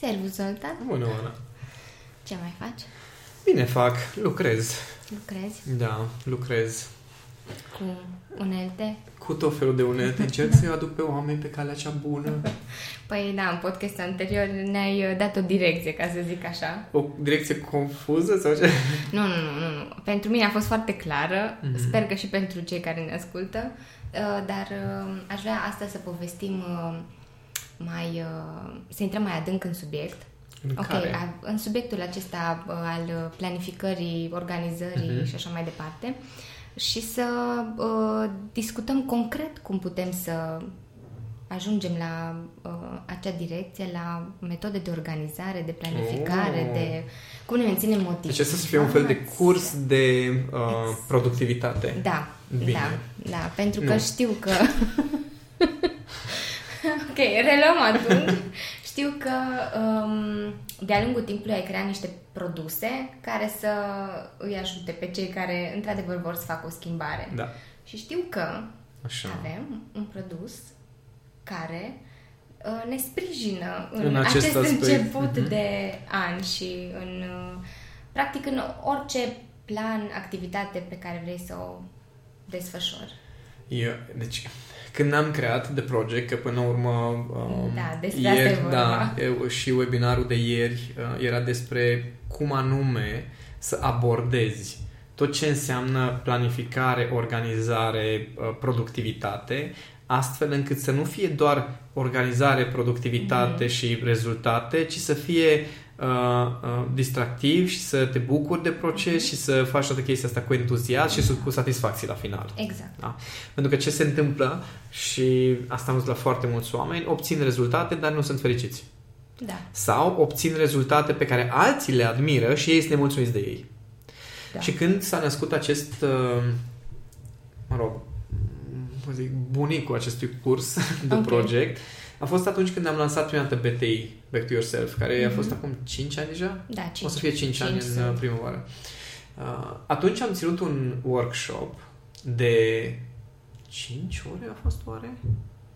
Servus, Zoltan. Bună, Oana. Ce mai faci? Bine fac, lucrez. Lucrezi Da, lucrez. cu unelte? Cu tot felul de unelte. Încerc să-i aduc pe oameni pe calea cea bună. Păi da, în podcastul anterior ne-ai uh, dat o direcție, ca să zic așa. O direcție confuză sau ce? Nu, nu, nu, nu, nu. Pentru mine a fost foarte clară, Mhm. sper că și pentru cei care ne ascultă, uh, dar uh, aș vrea astăzi să povestim uh, mai, uh, să intrăm mai adânc în subiect. În Ok, care? a- în subiectul acesta uh, al planificării, organizării Mhm. și așa mai departe și să uh, discutăm concret cum putem să ajungem la uh, acea direcție, la metode de organizare, de planificare, Oh. de cum ne menținem motivați. Deci asta să fie un fel de curs de uh, productivitate. Da, Bine. da, da, pentru că Nu. știu că... ok, reluăm atunci. Știu că um, de-a lungul timpului ai creat niște produse care să îi ajute pe cei care într-adevăr vor să facă o schimbare. Da, Și știu că așa. avem un produs care uh, ne sprijină în, În acest acest, aspect. început Mhm. de an și în uh, practic în orice plan, activitate pe care vrei să o desfășori. Eu, deci, când am creat The Project, că până la urmă um, Da, despre asta e ieri, vorba. da, eu, și webinarul de ieri uh, era despre cum anume să abordezi tot ce înseamnă planificare, organizare, uh, productivitate, astfel încât să nu fie doar organizare, productivitate Mhm. și rezultate, ci să fie uh, uh, distractiv și să te bucuri de proces și să faci toată chestia asta cu entuziasm și cu satisfacție la final. Exact. Da? Pentru că ce se întâmplă, și asta am văzut la foarte mulți oameni, obțin rezultate, dar nu sunt fericiți. Da. Sau obțin rezultate pe care alții le admiră și ei sunt nemulțumiți de ei. Da. Și când s-a născut acest, uh, mă rog, cum zic, bunicul acestui curs de Ok. project, a fost atunci când am lansat prima dată BTI, Back to Yourself, care a Mhm. fost acum 5 ani deja? Da, cinci. O să fie 5 ani Cinci în sunt. uh, primăvară. Uh, atunci am ținut un workshop de 5 ore a fost oare?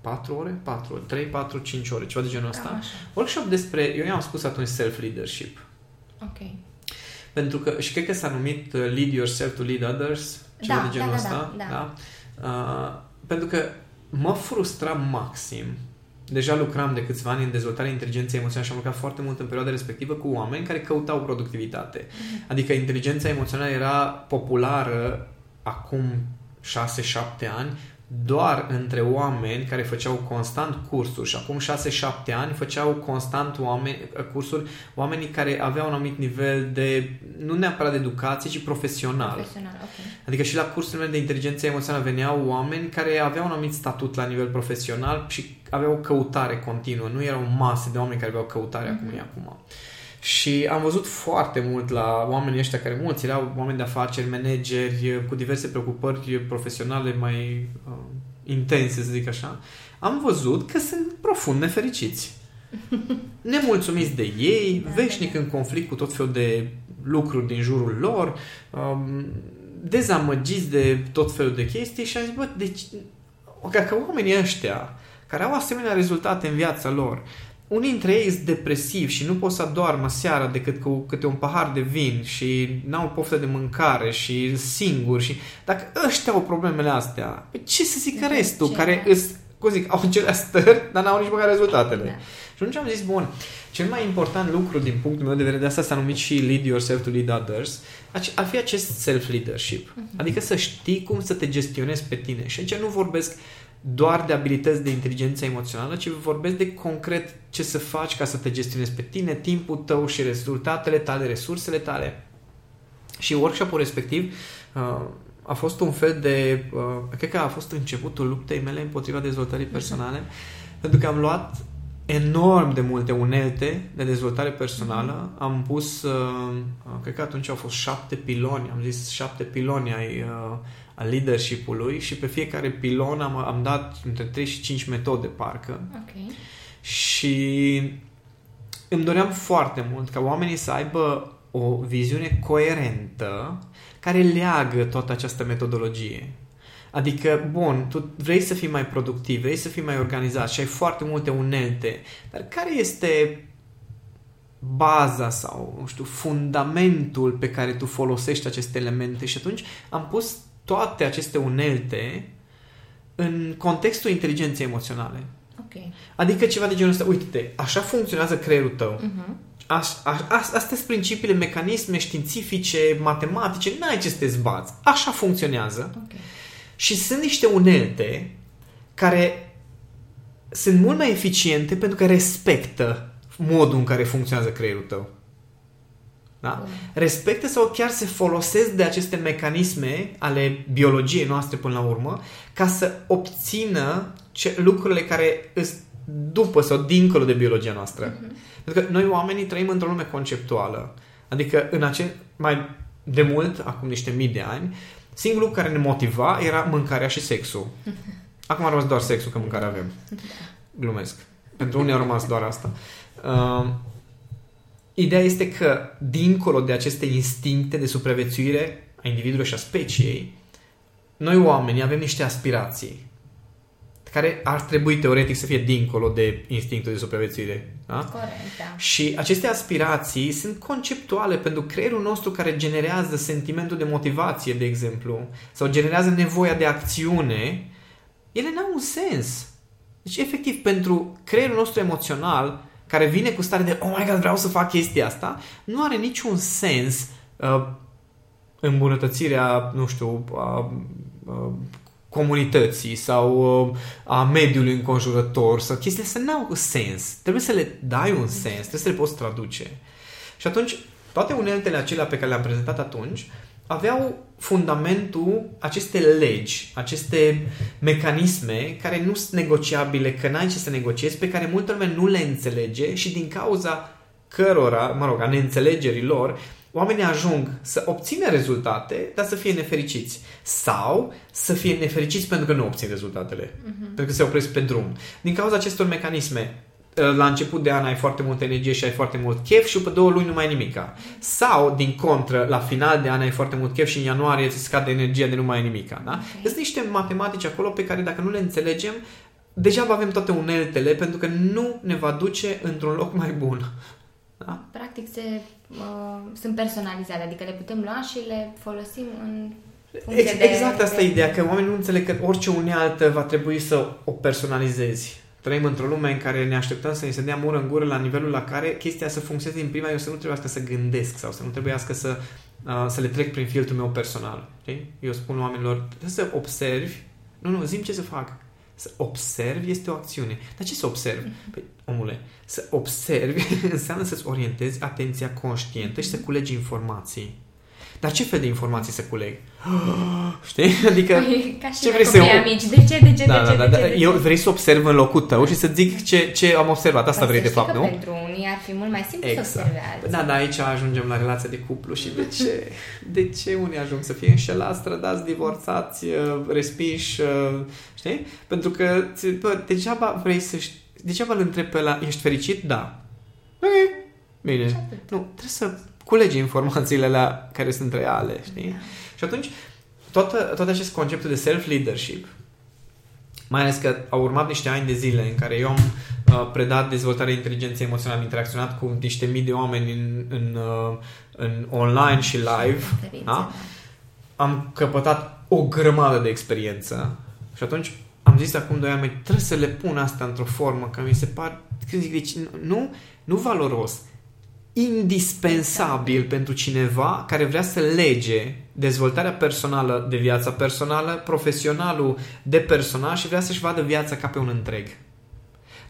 4 ore? 4 ore. 3, 4, 5 ore, ceva de genul ăsta. Cam așa. Workshop despre, eu i-am spus atunci self-leadership. Ok. Pentru că, și cred că s-a numit uh, Lead Yourself to Lead Others, ceva Da, de genul da, da, ăsta. da, da. Uh, pentru că mă frustra maxim Deja lucram de câțiva ani în dezvoltarea inteligenței emoționale și am lucrat foarte mult în perioada respectivă cu oameni care căutau productivitate. Adică inteligența emoțională era populară acum 6-7 ani doar între oameni care făceau constant cursuri și acum 6-7 ani făceau constant oameni, cursuri oamenii care aveau un anumit nivel de, nu neapărat de educație, ci profesional. Profesional, ok. Adică și la cursurile mele de inteligență emoțională veneau oameni care aveau un anumit statut la nivel profesional și aveau o căutare continuă. Nu erau mase de oameni care aveau căutare mm-hmm. acum e acum. Și am văzut foarte mult la oamenii ăștia care mulți erau oameni de afaceri, manageri, cu diverse preocupări profesionale mai uh, intense, să zic așa. Am văzut că sunt profund nefericiți. Nemulțumiți de ei, Da, veșnic da, da. în conflict cu tot felul de lucruri din jurul lor, um, dezamăgiți de tot felul de chestii și am zis, bă, deci, dacă oamenii ăștia care au asemenea rezultate în viața lor, unii dintre ei sunt depresivi și nu pot să adormă seara decât cu câte un pahar de vin și n-au poftă de mâncare și singuri și dacă ăștia au problemele astea, pe ce să zică Da, restul ce? care îs, cum zic, au cele stări, dar n-au nici măcar rezultatele. Da. Și atunci am zis, bun, cel mai important lucru din punctul meu de vedere, de asta s-a numit și Lead Yourself to Lead Others, ar fi acest self-leadership. Mhm. Adică să știi cum să te gestionezi pe tine. Și aici nu vorbesc doar de abilități de inteligență emoțională, ci vorbesc de concret ce să faci ca să te gestionezi pe tine, timpul tău și rezultatele tale, resursele tale. Și workshopul respectiv uh, a fost un fel de... Uh, cred că a fost începutul luptei mele împotriva dezvoltării personale, pentru că am luat enorm de multe unelte de dezvoltare personală. Am pus, uh, cred că atunci au fost șapte piloni, am zis șapte piloni ai, uh, a leadership-ului și pe fiecare pilon am, am dat între 3 și 5 metode, parcă. Ok. Și îmi doream foarte mult ca oamenii să aibă o viziune coerentă care leagă toată această metodologie. Adică, bun, tu vrei să fii mai productiv, vrei să fii mai organizat și ai foarte multe unelte, dar care este baza sau, nu știu, fundamentul pe care tu folosești aceste elemente și atunci am pus toate aceste unelte în contextul inteligenței emoționale. Ok. Adică ceva de genul ăsta, uite-te, așa funcționează creierul tău. Mhm. Aș, aș, aș, astea sunt principiile, mecanisme științifice, matematice, n-ai ce să te zbați. Așa funcționează. Ok. Și sunt niște unelte care sunt mult mai eficiente pentru că respectă modul în care funcționează creierul tău. Da? Bun. Respectă sau chiar se folosesc de aceste mecanisme ale biologiei noastre până la urmă ca să obțină ce, lucrurile care sunt după sau dincolo de biologia noastră. Pentru că noi oamenii trăim într-o lume conceptuală. Adică în ace- mai de mult, acum niște mii de ani, singurul lucru care ne motiva era mâncarea și sexul. Acum a rămas doar sexul, că mâncare avem. Glumesc. Pentru unii a rămas doar asta. Uh, ideea este că, dincolo de aceste instincte de supraviețuire a individului și a speciei, noi oamenii avem niște aspirații care ar trebui teoretic să fie dincolo de instinctul de supraviețuire. Da? Corect, da. Și aceste aspirații sunt conceptuale pentru creierul nostru care generează sentimentul de motivație, de exemplu, sau generează nevoia de acțiune, ele n-au un sens. Deci, efectiv, pentru creierul nostru emoțional, care vine cu stare de, oh my god, vreau să fac chestia asta, nu are niciun sens uh, îmbunătățirea, nu știu, a, a comunității sau uh, a mediului înconjurător sau chestiile astea n-au sens. Trebuie să le dai un sens, trebuie să le poți traduce. Și atunci, toate uneltele acelea pe care le-am prezentat atunci aveau fundamentul aceste legi, aceste mecanisme care nu sunt negociabile, că n-ai ce să negociezi, pe care multă lume nu le înțelege și din cauza cărora, mă rog, a neînțelegerii lor, oamenii ajung să obțină rezultate, dar să fie nefericiți. Sau să fie nefericiți pentru că nu obțin rezultatele. Uh-huh. Pentru că se opresc pe drum. Din cauza acestor mecanisme, la început de an ai foarte multă energie și ai foarte mult chef și după două luni nu mai ai nimica. Sau, din contră, la final de an ai foarte mult chef și în ianuarie îți scade energia de nu mai ai nimica. Da? Ok. Sunt niște matematici acolo pe care dacă nu le înțelegem, degeaba avem toate uneltele pentru că nu ne va duce într-un loc mai bun. Da? Practic se, uh, sunt personalizate, adică le putem lua și le folosim în funcție Ex- de... exact asta de... e ideea, că oamenii nu înțeleg că orice unealtă va trebui să o personalizezi. Trăim într-o lume în care ne așteptăm să ne se dea mură în gură la nivelul la care chestia să funcționeze din prima, eu să nu trebuiască să gândesc sau să nu trebuiască să, uh, să le trec prin filtrul meu personal. Știi? Eu spun oamenilor, trebuie să observi, nu, nu, zim ce să fac. Să observi este o acțiune. Dar ce să observi? Păi, omule, să observi înseamnă să-ți orientezi atenția conștientă și să culegi informații. Dar ce fel de informații să culeg? Știi? Adică... Păi, ca și ce la vrei să copii eu- amici. De ce, de ce, Da, de da, ce, da, de da. ce, de Eu ce? vrei să observ în locul tău și să zic ce, ce am observat. Asta Păi vrei să de știi fapt, că nu? pentru unii ar fi mult mai simplu să Exact. observe alții. Da, da, aici ajungem la relația de cuplu și de ce, de ce unii ajung să fie înșelați, strădați, divorțați, uh, respinși, uh, știi? Pentru că ți- bă, degeaba vrei să știi, degeaba îl întrebi pe la ești fericit? Da. Ok, bine. atât. Nu, trebuie să culegi informațiile la care sunt reale, știi? Și atunci, toată, tot acest concept de self-leadership, mai ales că au urmat niște ani de zile în care eu am uh, predat dezvoltarea inteligenței emoționale, am interacționat cu niște mii de oameni în, în, uh, în online și live, Conferințe, da? am căpătat o grămadă de experiență și atunci am zis acum doi ani, "Măi, trebuie să le pun asta într-o formă, că mi se par, când zic, deci nu, nu valoros, indispensabil pentru cineva care vrea să lege dezvoltarea personală de viața personală, profesionalul de personal și vrea să-și vadă viața ca pe un întreg.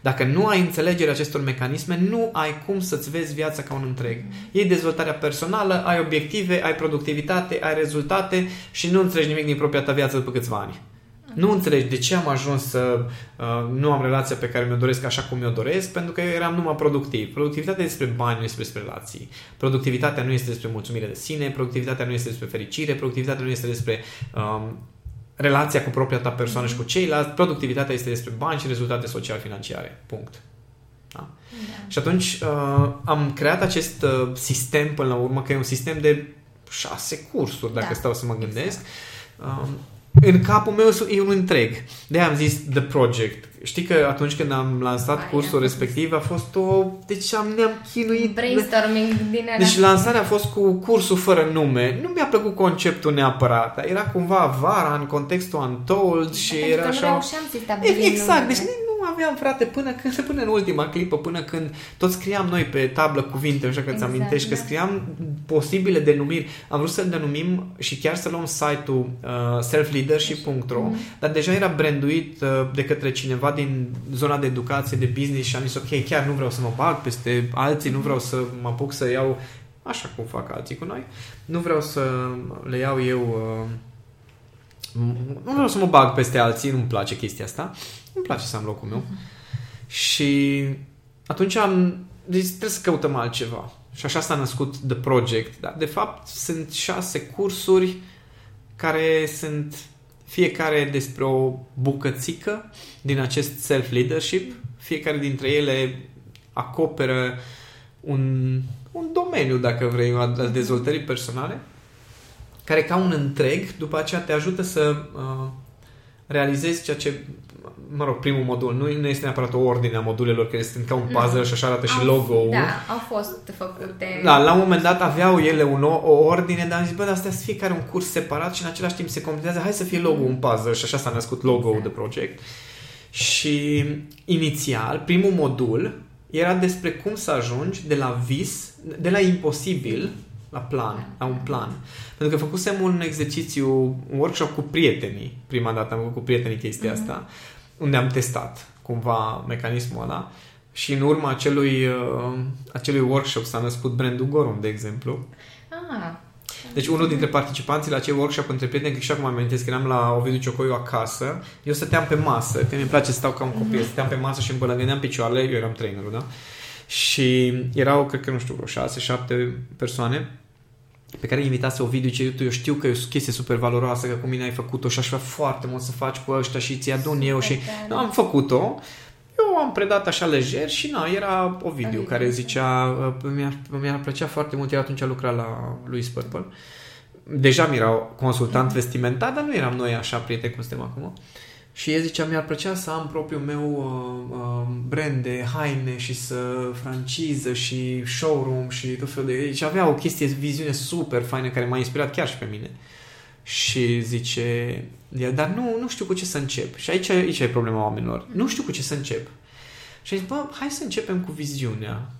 Dacă nu ai înțelegerea acestor mecanisme, nu ai cum să-ți vezi viața ca un întreg. Iei dezvoltarea personală, ai obiective, ai productivitate, ai rezultate și nu înțelegi nimic din propria ta viață după câțiva ani. Nu înțelegi de ce am ajuns să uh, nu am relația pe care mi-o doresc așa cum mi-o doresc, pentru că eu eram numai productiv. Productivitatea este despre bani, nu este despre relații. Productivitatea nu este despre mulțumire de sine, productivitatea nu este despre fericire, productivitatea nu este despre um, relația cu propria ta persoană și cu ceilalți. Productivitatea este despre bani și rezultate social-financiare. Punct. Da? Da. Și atunci uh, am creat acest uh, sistem până la urmă, că e un sistem de șase cursuri, dacă Da. stau să mă gândesc, uh, în capul meu e un întreg. de am zis The Project. Știi că atunci când am lansat Aia, cursul respectiv a fost o... Deci am, ne-am chinuit. Brainstorming din ala. Deci lansarea a fost cu cursul fără nume. Nu mi-a plăcut conceptul neapărat. Era cumva vara în contextul Untold și Pentru era că așa... nu reușeam să stabilim Exact, numele. deci nu aveam, frate, până, când, până în ultima clipă, până când tot scriam noi pe tablă cuvinte, așa că Exact, ți amintești, că da. scriam posibile denumiri. Am vrut să-l denumim și chiar să luăm site-ul uh, selfleadership.ro, Mhm. dar deja era branduit uh, de către cineva din zona de educație, de business și am zis, ok, chiar nu vreau să mă bag peste alții, nu vreau să mă apuc să iau așa cum fac alții cu noi. Nu vreau să le iau eu... Uh, nu vreau să mă bag peste alții, nu-mi place chestia asta. Îmi place să am locul meu. Și atunci am zis, trebuie să căutăm altceva. Și așa s-a născut The Project. Dar, de fapt, sunt șase cursuri care sunt fiecare despre o bucățică din acest self-leadership. Fiecare dintre ele acoperă un, un domeniu, dacă vrei, al dezvoltării personale, care ca un întreg, după aceea te ajută să uh, realizezi ceea ce mă rog, primul modul, nu, nu este neapărat o ordine a modulelor care sunt ca un puzzle și așa arată și Au- logo-ul. Da, au fost făcute. Da, la un moment dat aveau ele un, o, o ordine, dar am zis, bă, dar astea să fiecare un curs separat și în același timp se completează, hai să fie logo un puzzle și așa s-a născut logo-ul de project. Și inițial, primul modul era despre cum să ajungi de la vis, de la imposibil la plan, la un plan. Pentru că făcusem un exercițiu, un workshop cu prietenii. Prima dată am făcut cu prietenii chestia Mhm. asta, unde am testat cumva mecanismul ăla. Și în urma acelui, uh, acelui workshop s-a născut brandul Gorum, de exemplu. Ah, Deci unul dintre participanții la acel workshop între prieteni, că și acum mă amintesc, eram la Ovidiu Ciocoiu acasă, eu stăteam pe masă, că mi-e place să stau ca un copil, stăteam pe masă și îmi bălăgâneam picioarele, eu eram trainerul, da? Și erau, cred că, nu știu, vreo șase, șapte persoane pe care îi invitase Ovidiu, ce eu știu că e o chestie super valoroasă, că cu mine ai făcut-o și aș vrea foarte mult să faci cu ăștia și ți adun eu și Super nu, am făcut-o. Eu am predat așa lejer și na, era Ovidiu Ovidiu. care zicea, uh, mi-ar, mi-ar plăcea foarte mult, el atunci lucra la Louis Purple. Deja mi era consultant vestimentar, dar nu eram noi așa prieteni cum suntem acum. Și el zicea, mi-ar plăcea să am propriul meu uh, uh, brand de haine și să franciză și showroom și tot felul de... Deci avea o chestie, viziune super faină care m-a inspirat chiar și pe mine. Și zice, el, dar nu, nu știu cu ce să încep. Și aici, aici e problema oamenilor. Nu știu cu ce să încep. Și am zis, bă, hai să începem cu viziunea.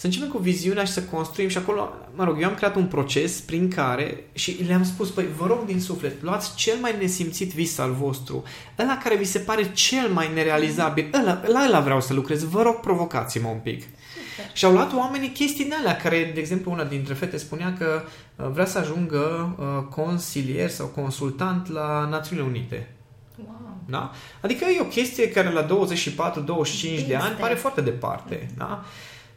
Să începem cu viziunea și să construim și acolo, mă rog, eu am creat un proces prin care și le-am spus, păi, vă rog din suflet, luați cel mai nesimțit vis al vostru, ăla care vi se pare cel mai nerealizabil, ăla, la ăla vreau să lucrez, vă rog, provocați-mă un pic. super. Și au luat oamenii chestii din alea, care, de exemplu, una dintre fete spunea că uh, vrea să ajungă uh, consilier sau consultant la Națiunile Unite. Wow. Da? Adică e o chestie care la 24-25 de Este. ani pare foarte departe. Da?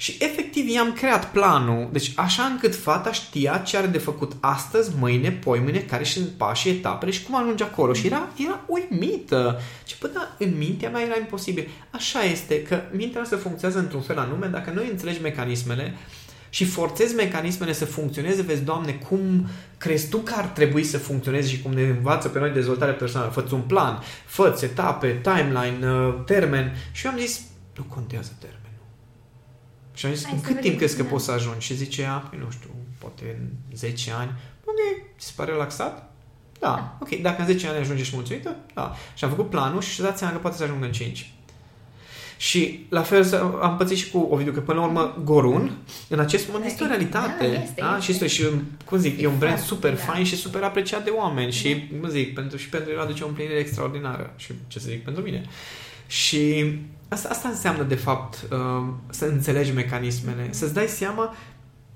Și efectiv i-am creat planul, deci așa încât fata știa ce are de făcut astăzi, mâine, poimâine, care sunt pașii, etapele și cum ajunge acolo. Și era, era uimită. Ce până în mintea mea era imposibil. Așa este, că mintea noastră funcționează într-un fel anume, dacă nu înțelegi mecanismele și forțezi mecanismele să funcționeze, vezi, Doamne, cum crezi tu că ar trebui să funcționeze și cum ne învață pe noi dezvoltarea personală. Fă un plan, fă etape, timeline, uh, termen. Și eu am zis, nu contează termenul. Și am zis, Hai în să cât vedem, timp crezi că da. poți să ajungi? Și zice ea, păi nu știu, poate în 10 ani. Ok, ți se pare relaxat? Da. Da. Ok, dacă în 10 ani ajungi și mulțumită? Da. Și am făcut planul și dați seama că poate să ajungă în 5. Și la fel să- am pățit și cu Ovidiu, că până la urmă Gorun, în acest moment, este o realitate. Da, este, da? este. Și este și, un- cum zic, e, E un brand foarte, super da. fain și super apreciat de oameni. Și, cum zic, pentru, și pentru el aduce o împlinire extraordinară. Și ce să zic pentru mine. Și asta, asta înseamnă, de fapt, uh, să înțelegi mecanismele, să-ți dai seama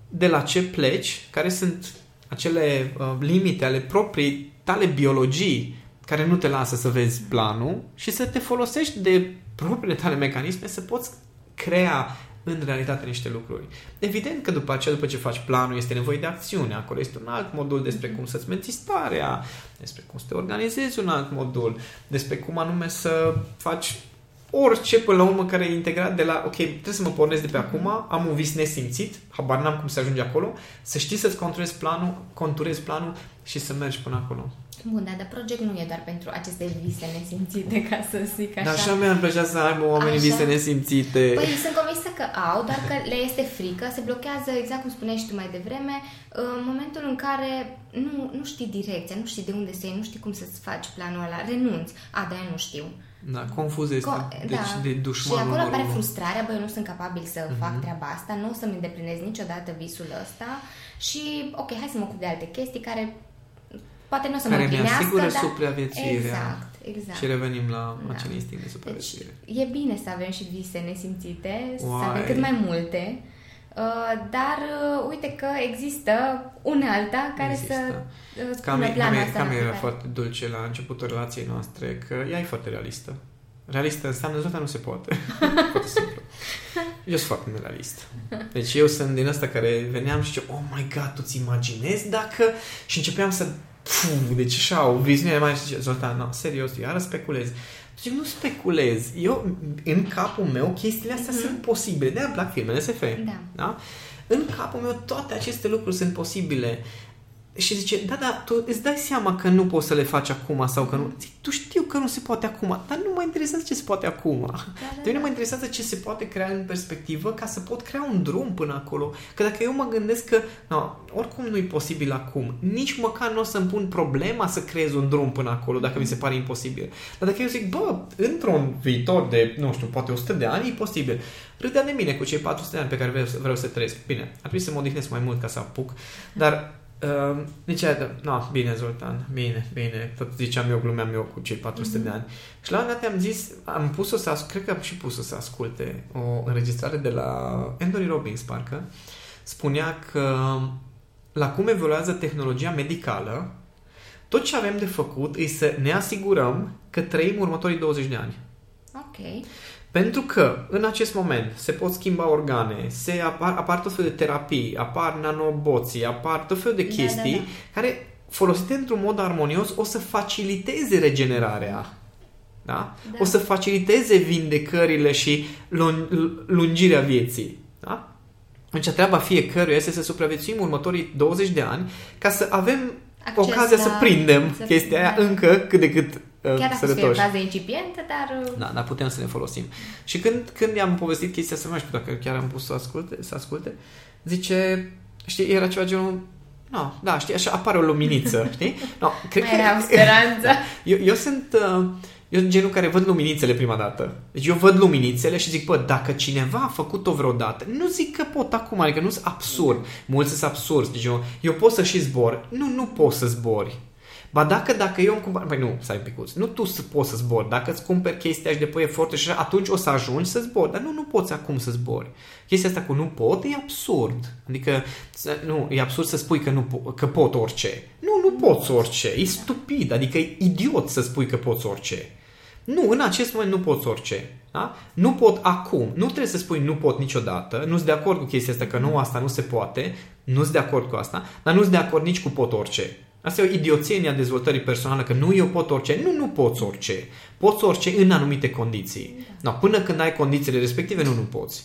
de la ce pleci, care sunt acele uh, limite ale proprii tale biologii care nu te lasă să vezi planul și să te folosești de propriile tale mecanisme să poți crea în realitate niște lucruri. Evident că după aceea, după ce faci planul, este nevoie de acțiune. Acolo este un alt modul despre cum să-ți menții starea, despre cum să te organizezi un alt modul, despre cum anume să faci orice până la urmă care e integrat de la, ok, trebuie să mă pornesc de pe acum, am un vis nesimțit, habar n-am cum să ajungi acolo, să știi să-ți conturezi planul, conturezi planul și să mergi până acolo. Bun, dar de project nu e doar pentru aceste vise nesimțite, ca să zic așa. Dar așa mi-ar plăcea să aibă oamenii Așa? vise nesimțite. Păi sunt convinsă că au, doar că le este frică, se blochează, exact cum spuneai și tu mai devreme, în momentul în care nu, nu știi direcția, nu știi de unde să iei, nu știi cum să-ți faci planul ăla, renunți. A, de nu știu. Da, confuz este. Co- deci de Și dușmanul acolo numărul apare unu. frustrarea, băi, eu nu sunt capabil să Mhm. fac treaba asta, nu o să-mi îndeplinez niciodată visul ăsta și, ok, hai să mă ocup de alte chestii care poate nu o să Care mă ne împlinească, asigură dar... supraviețuirea. Exact, exact. Și revenim la Da. acel instinct de Deci supraviețuire. e bine să avem și vise nesimțite, să Uai. avem cât mai multe, uh, dar uh, uite că există unealta care Există. să uh, Cam, spună cam, planul e- ăsta cam la era care- foarte dulce la începutul relației noastre că ea e foarte realistă. Realistă înseamnă toată nu se poate. foarte simplu. Eu sunt foarte nerealist. Deci eu sunt din ăsta care veneam și ziceam, oh my god, tu-ți imaginezi dacă... Și începeam să... Puh, deci așa, o viziune mai și zice, Zoltan, no, serios, iară speculezi. Zic, nu speculez. Eu, în capul meu, chestiile astea Mhm. sunt posibile. De-aia îmi plac filmele SF. Da. Da? În capul meu toate aceste lucruri sunt posibile. Și zice, da, da, tu îți dai seama că nu poți să le faci acum sau că nu... Zic, tu știu că nu se poate acum, dar nu mă interesează ce se poate acum. Da, Pe da, mine da. mă interesează ce se poate crea în perspectivă ca să pot crea un drum până acolo. Că dacă eu mă gândesc că no, oricum nu e posibil acum, nici măcar nu o să-mi pun problema să creez un drum până acolo dacă mi se pare imposibil. Dar dacă eu zic, bă, într-un viitor de, nu știu, poate 100 de ani, e posibil. Râdea de mine cu cei 400 de ani pe care vreau, să- vreau să trăiesc. Bine, ar trebui să mă odihnesc mai mult ca să apuc, dar Uh, zicea, no, bine, Zoltan, bine, bine, tot ziceam eu, glumeam eu cu cei 400 de ani. Și la un dat am zis, am pus-o să asculte, cred că am și pus-o să asculte o înregistrare de la Anthony Robbins, parcă, spunea că la cum evoluează tehnologia medicală, tot ce avem de făcut e să ne asigurăm că trăim următorii 20 de ani. Ok. Pentru că în acest moment se pot schimba organe, se apar, apar tot felul de terapii, apar nanoboții, apar tot felul de Da, chestii da, da. care, folosite într-un mod armonios, o să faciliteze regenerarea. Da? Da. O să faciliteze vindecările și lung- lungirea vieții. Da? Deci treaba fiecăruia este să supraviețuim următorii 20 de ani ca să avem Acces ocazia la- să prindem să- chestia aia da. încă cât de cât uh, Chiar dacă fie o sănătoși. fază incipientă, dar... uh, Da, dar putem să ne folosim. Și când, când i-am povestit chestia asta, nu mai știu dacă chiar am pus să asculte, să asculte, zice, știi, era ceva genul, no, da, știi, așa apare o luminiță, știi? No, cred Mai era o speranță. eu, eu sunt... Uh, eu sunt genul care văd luminițele prima dată. Deci eu văd luminițele și zic, bă, dacă cineva a făcut-o vreodată, nu zic că pot acum, adică nu sunt absurd. Mulți sunt absurzi. Deci eu, eu pot să și zbor. Nu, nu poți să zbori. Ba dacă, dacă eu îmi cumpăr... Păi nu, stai picuț. Nu tu să poți să zbori. Dacă îți cumperi chestia și depui eforturi și așa, atunci o să ajungi să zbori. Dar nu, nu poți acum să zbori. Chestia asta cu nu pot e absurd. Adică, să- nu, e absurd să spui că, nu po- că pot orice. Nu, nu poți orice. E stupid. Adică e idiot să spui că poți orice. Nu, în acest moment nu poți orice. Da? Nu pot acum. Nu trebuie să spui nu pot niciodată. Nu sunt de acord cu chestia asta, că nu, asta nu se poate. Nu sunt de acord cu asta. Dar nu sunt de acord nici cu pot orice. Asta e o idioție în dezvoltării personale, că nu eu pot orice. Nu, nu poți orice. Poți orice în anumite condiții. No, până când ai condițiile respective, nu, nu poți.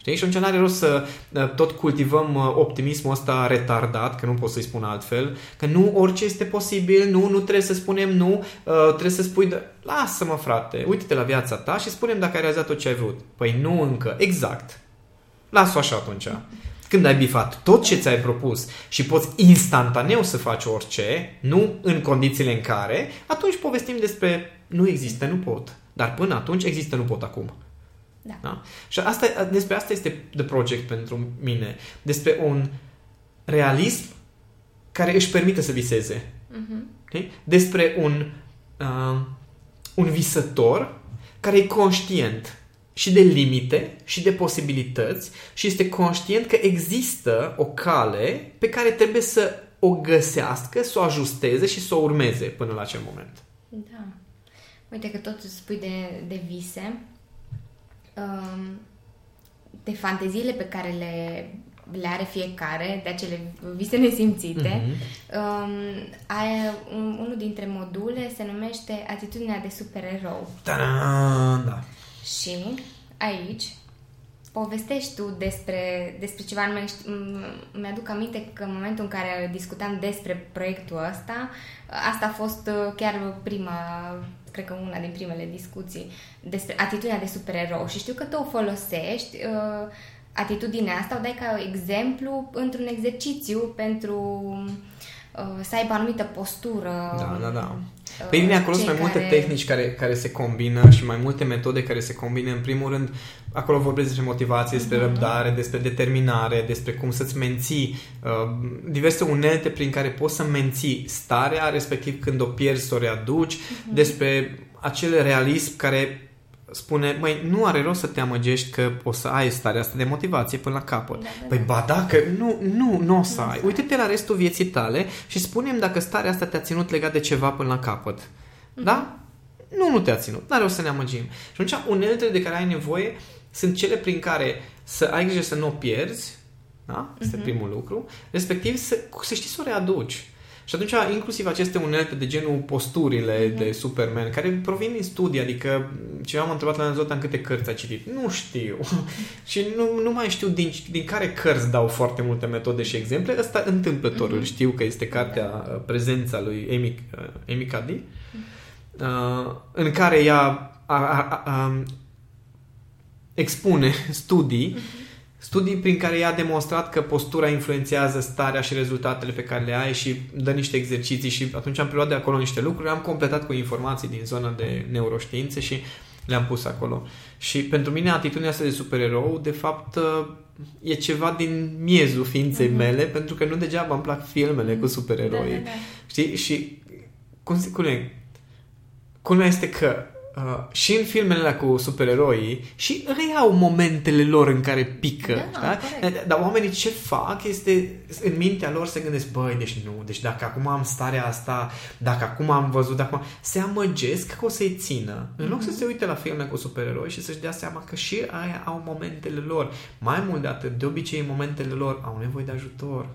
Știi? Și atunci n-are rost să uh, tot cultivăm uh, optimismul ăsta retardat, că nu pot să-i spun altfel, că nu orice este posibil, nu, nu trebuie să spunem nu, uh, trebuie să spui, de... lasă-mă frate, uite-te la viața ta și spunem dacă ai realizat tot ce ai vrut. Păi nu încă, exact. Lasă-o așa atunci. Când ai bifat tot ce ți-ai propus și poți instantaneu să faci orice, nu în condițiile în care, atunci povestim despre nu există, nu pot. Dar până atunci există, nu pot acum. Da. Da? Și asta, despre asta este The Project pentru mine. Despre un realism care își permite să viseze. Mhm. Okay? Despre un, uh, un visător care e conștient și de limite și de posibilități și este conștient că există o cale pe care trebuie să o găsească, să o ajusteze și să o urmeze până la acel moment. Da. Uite că tot spui de, de vise, um, de fanteziile pe care le, le are fiecare, de acele vise nesimțite. Mhm. Um, ai, un, unul dintre module se numește Atitudinea de supererou. Ta-da! Da. Și aici povestești tu despre, despre ceva anume. Mi-aduc aminte că în momentul în care discutam despre proiectul ăsta, asta a fost uh, chiar prima, cred că una din primele discuții despre atitudinea de supererou și știu că tu o folosești uh, atitudinea asta, o dai ca exemplu într-un exercițiu pentru uh, să aibă anumită postură. Da, da, da. Păi bine, acolo sunt mai multe care... tehnici care, care se combină și mai multe metode care se combină. În primul rând, acolo vorbesc despre motivație, despre uh-huh. răbdare, despre determinare, despre cum să-ți menții uh, diverse unelte prin care poți să menții starea, respectiv când o pierzi, să o readuci, uh-huh. despre acel realism care spune, măi, nu are rost să te amăgești că o să ai starea asta de motivație până la capăt. Da, da, păi ba dacă nu, nu, nu o să ai. Uite-te la restul vieții tale și spunem dacă starea asta te-a ținut legat de ceva până la capăt. Mm-hmm. Da? Nu, nu te-a ținut. N-are rost să ne amăgim. Și atunci uneltele de care ai nevoie sunt cele prin care să ai grijă să nu o pierzi, da? Este mm-hmm. primul lucru. Respectiv să, să știi să o readuci. Și atunci, inclusiv aceste unelte de genul posturile mm-hmm. de Superman, care provin din studii, adică cineva m-a întrebat la Zoltan câte cărți a citit. Nu știu. și nu, nu mai știu din, din care cărți dau foarte multe metode și exemple. Ăsta întâmplător. Mm-hmm. Știu că este cartea da. Uh, Prezența lui Amy, uh, Amy Cuddy, mm-hmm. uh, în care ea a, a, a, a, expune studii mm-hmm Studii prin care ea a demonstrat că postura influențează starea și rezultatele pe care le ai și dă niște exerciții și atunci am preluat de acolo niște lucruri, am completat cu informații din zona de neuroștiințe și le-am pus acolo. Și pentru mine atitudinea asta de supererou, de fapt, e ceva din miezul ființei uh-huh. mele, pentru că nu degeaba îmi plac filmele cu supereroi. Da, da, da. Știi? Și cum, cum e? Culmea este că Uh, și în filmele cu supereroii și reiau momentele lor în care pică. Da, da? Dar oamenii ce fac este în mintea lor se gândesc, băi, deci nu, deci dacă acum am starea asta, dacă acum am văzut, dacă acum... se amăgesc că o să-i țină. În loc mm-hmm. să mhm. se uite la filme cu supereroi și să-și dea seama că și aia au momentele lor. Mai mult de atât, de obicei momentele lor au nevoie de ajutor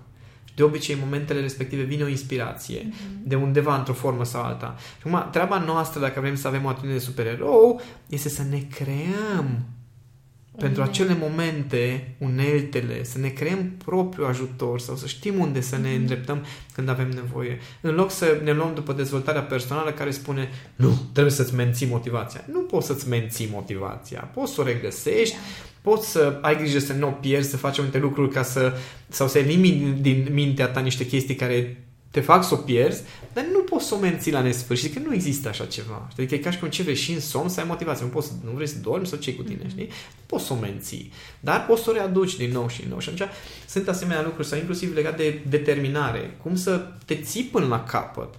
de obicei în momentele respective vine o inspirație mm-hmm. de undeva într-o formă sau alta. Și acum, treaba noastră, dacă vrem să avem o atitudine de supererou, este să ne creăm pentru acele momente, uneltele, să ne creăm propriul ajutor sau să știm unde să ne mhm. îndreptăm când avem nevoie. În loc să ne luăm după dezvoltarea personală care spune nu, trebuie să-ți menții motivația. Nu poți să-ți menții motivația. Poți să o regăsești, da poți să ai grijă să nu o pierzi, să faci multe lucruri ca să, sau să elimini din mintea ta niște chestii care te fac să o pierzi, dar nu poți să o menții la nesfârșit, că nu există așa ceva. Adică e ca și cum ce vrei și în somn să ai motivație. Nu, poți, nu vrei să dormi sau ce cu tine, mm-hmm. știi? Nu poți să o menții. Dar poți să o readuci din nou și din nou. Și atunci sunt asemenea lucruri, sau inclusiv legat de determinare. Cum să te ții până la capăt.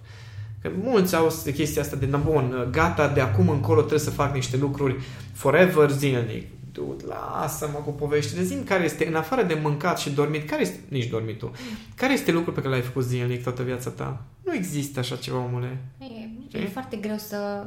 Că mulți au chestia asta de, na bun, gata, de acum încolo trebuie să fac niște lucruri forever, zilnic dude, lasă-mă cu poveștile, zim care este, în afară de mâncat și dormit, care este, nici dormitul, care este lucrul pe care l-ai făcut zilnic toată viața ta? Nu există așa ceva, omule. E, e foarte greu să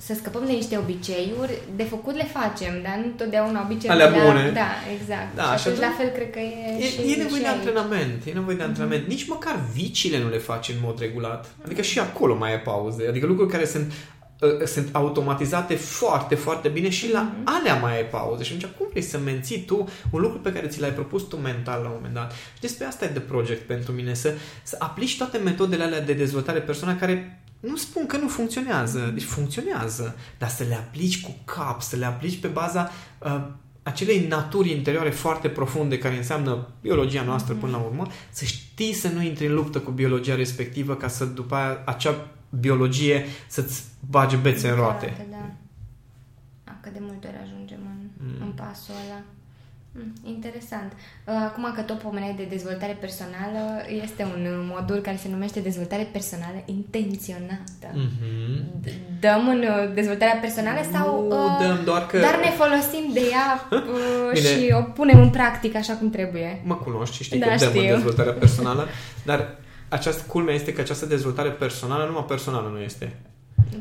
să scăpăm de niște obiceiuri, de făcut le facem, dar nu totdeauna obiceiurile... Alea bune. Da, exact. Da, și atunci, la fel cred că e, e și E nevoie de antrenament, e nevoie de antrenament. Mm-hmm. Nici măcar vicile nu le faci în mod regulat. Adică și acolo mai e pauze. Adică lucruri care sunt Uh, sunt automatizate foarte, foarte bine și la mm-hmm. alea mai ai pauze. Și atunci cum vrei să menții tu un lucru pe care ți l-ai propus tu mental la un moment dat? Și despre asta e de project pentru mine, să, să aplici toate metodele alea de dezvoltare personală care nu spun că nu funcționează, deci funcționează, dar să le aplici cu cap, să le aplici pe baza uh, acelei naturi interioare foarte profunde care înseamnă biologia noastră mm-hmm. până la urmă, să știi să nu intri în luptă cu biologia respectivă ca să după aia acea biologie să-ți bage bețe în roate. Da, da. Cât de multe ori ajungem în, mm. în pasul ăla. Mm, interesant. Uh, acum că tot pomeneai de dezvoltare personală, este un modul care se numește dezvoltare personală intenționată. Mm-hmm. Dăm în uh, dezvoltarea personală sau... Nu uh, dăm, doar că... Dar ne folosim de ea uh, și o punem în practică așa cum trebuie. Mă cunoști și știi da, că dăm știu. în dezvoltarea personală, dar această culmea este că această dezvoltare personală, numai personală nu este.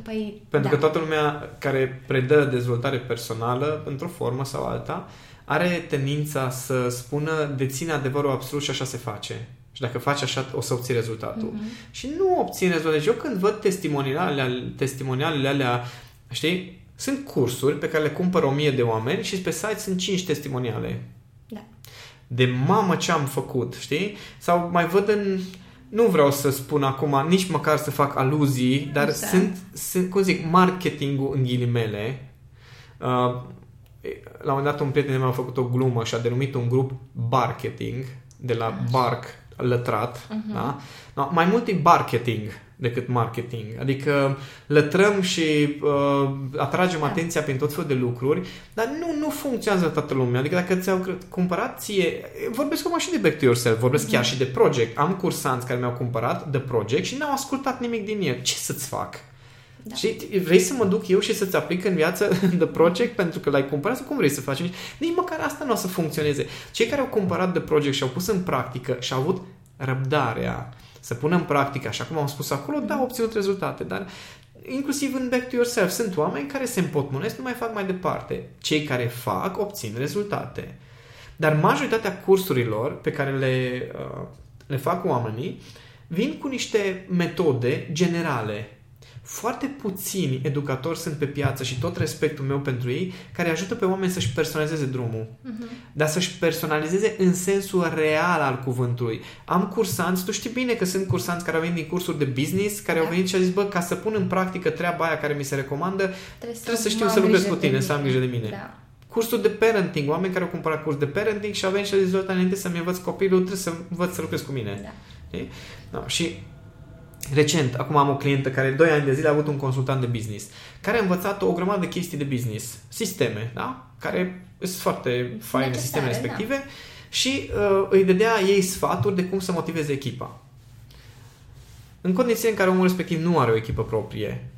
Păi, Pentru da. că toată lumea care predă dezvoltare personală, într-o formă sau alta, are tendința să spună deține adevărul absolut și așa se face. Și dacă faci așa, o să obții rezultatul. Mm-hmm. Și nu obții rezultatul. Deci eu când văd testimonialele, testimonialele alea, știi, Sunt cursuri pe care le cumpără 1000 de oameni și pe site sunt 5 testimoniale. Da. De mamă ce am făcut, știi? Sau mai văd în... Nu vreau să spun acum, nici măcar să fac aluzii, dar Așa. sunt, sunt, cum zic, marketingul în ghilimele. Uh, la un moment dat un prieten meu a făcut o glumă și a denumit un grup marketing de la bark lătrat. Uh-huh. Da? No, mai mult e marketing decât marketing. Adică lătrăm și uh, atragem Da. atenția prin tot felul de lucruri, dar nu, nu funcționează toată lumea. Adică dacă ți-au cre- cumpărat ție... Vorbesc acum și de Back to Yourself, vorbesc chiar și de Project. Am cursanți care mi-au cumpărat de Project și n-au ascultat nimic din el. Ce să-ți fac? Da. Și vrei să mă duc eu și să-ți aplic în viață The Project pentru că l-ai cumpărat? Sau cum vrei să faci? Nici măcar asta nu o să funcționeze. Cei care au cumpărat The Project și au pus în practică și au avut răbdarea să pună în practică, așa cum am spus acolo, da, au obținut rezultate, dar inclusiv în Back to Yourself sunt oameni care se împotmonesc, nu mai fac mai departe. Cei care fac, obțin rezultate. Dar majoritatea cursurilor pe care le, uh, le fac oamenii vin cu niște metode generale. Foarte puțini educatori sunt pe piață și tot respectul meu pentru ei care ajută pe oameni să-și personalizeze drumul. Uh-huh. Dar să-și personalizeze în sensul real al cuvântului. Am cursanți, tu știi bine că sunt cursanți care au venit din cursuri de business, care Da. au venit și au zis, bă, ca să pun în practică treaba aia care mi se recomandă, Trebuie, Trebuie să știu mă să am lucrez grijă cu tine, de să am grijă de mine. Da. cursuri de parenting, oameni care au cumpărat curs de parenting și au venit și au zis, "Zoltan, înainte să-mi învăț copilul, trebuie să învăț să lucrez cu mine. Da. Știi? Da, și recent, acum am o clientă care 2 ani de zile a avut un consultant de business, care a învățat o grămadă de chestii de business, sisteme, da? care sunt foarte faine Necesare, sistemele respective și uh, îi dădea ei sfaturi de cum să motiveze echipa. În condiții în care omul respectiv nu are o echipă proprie,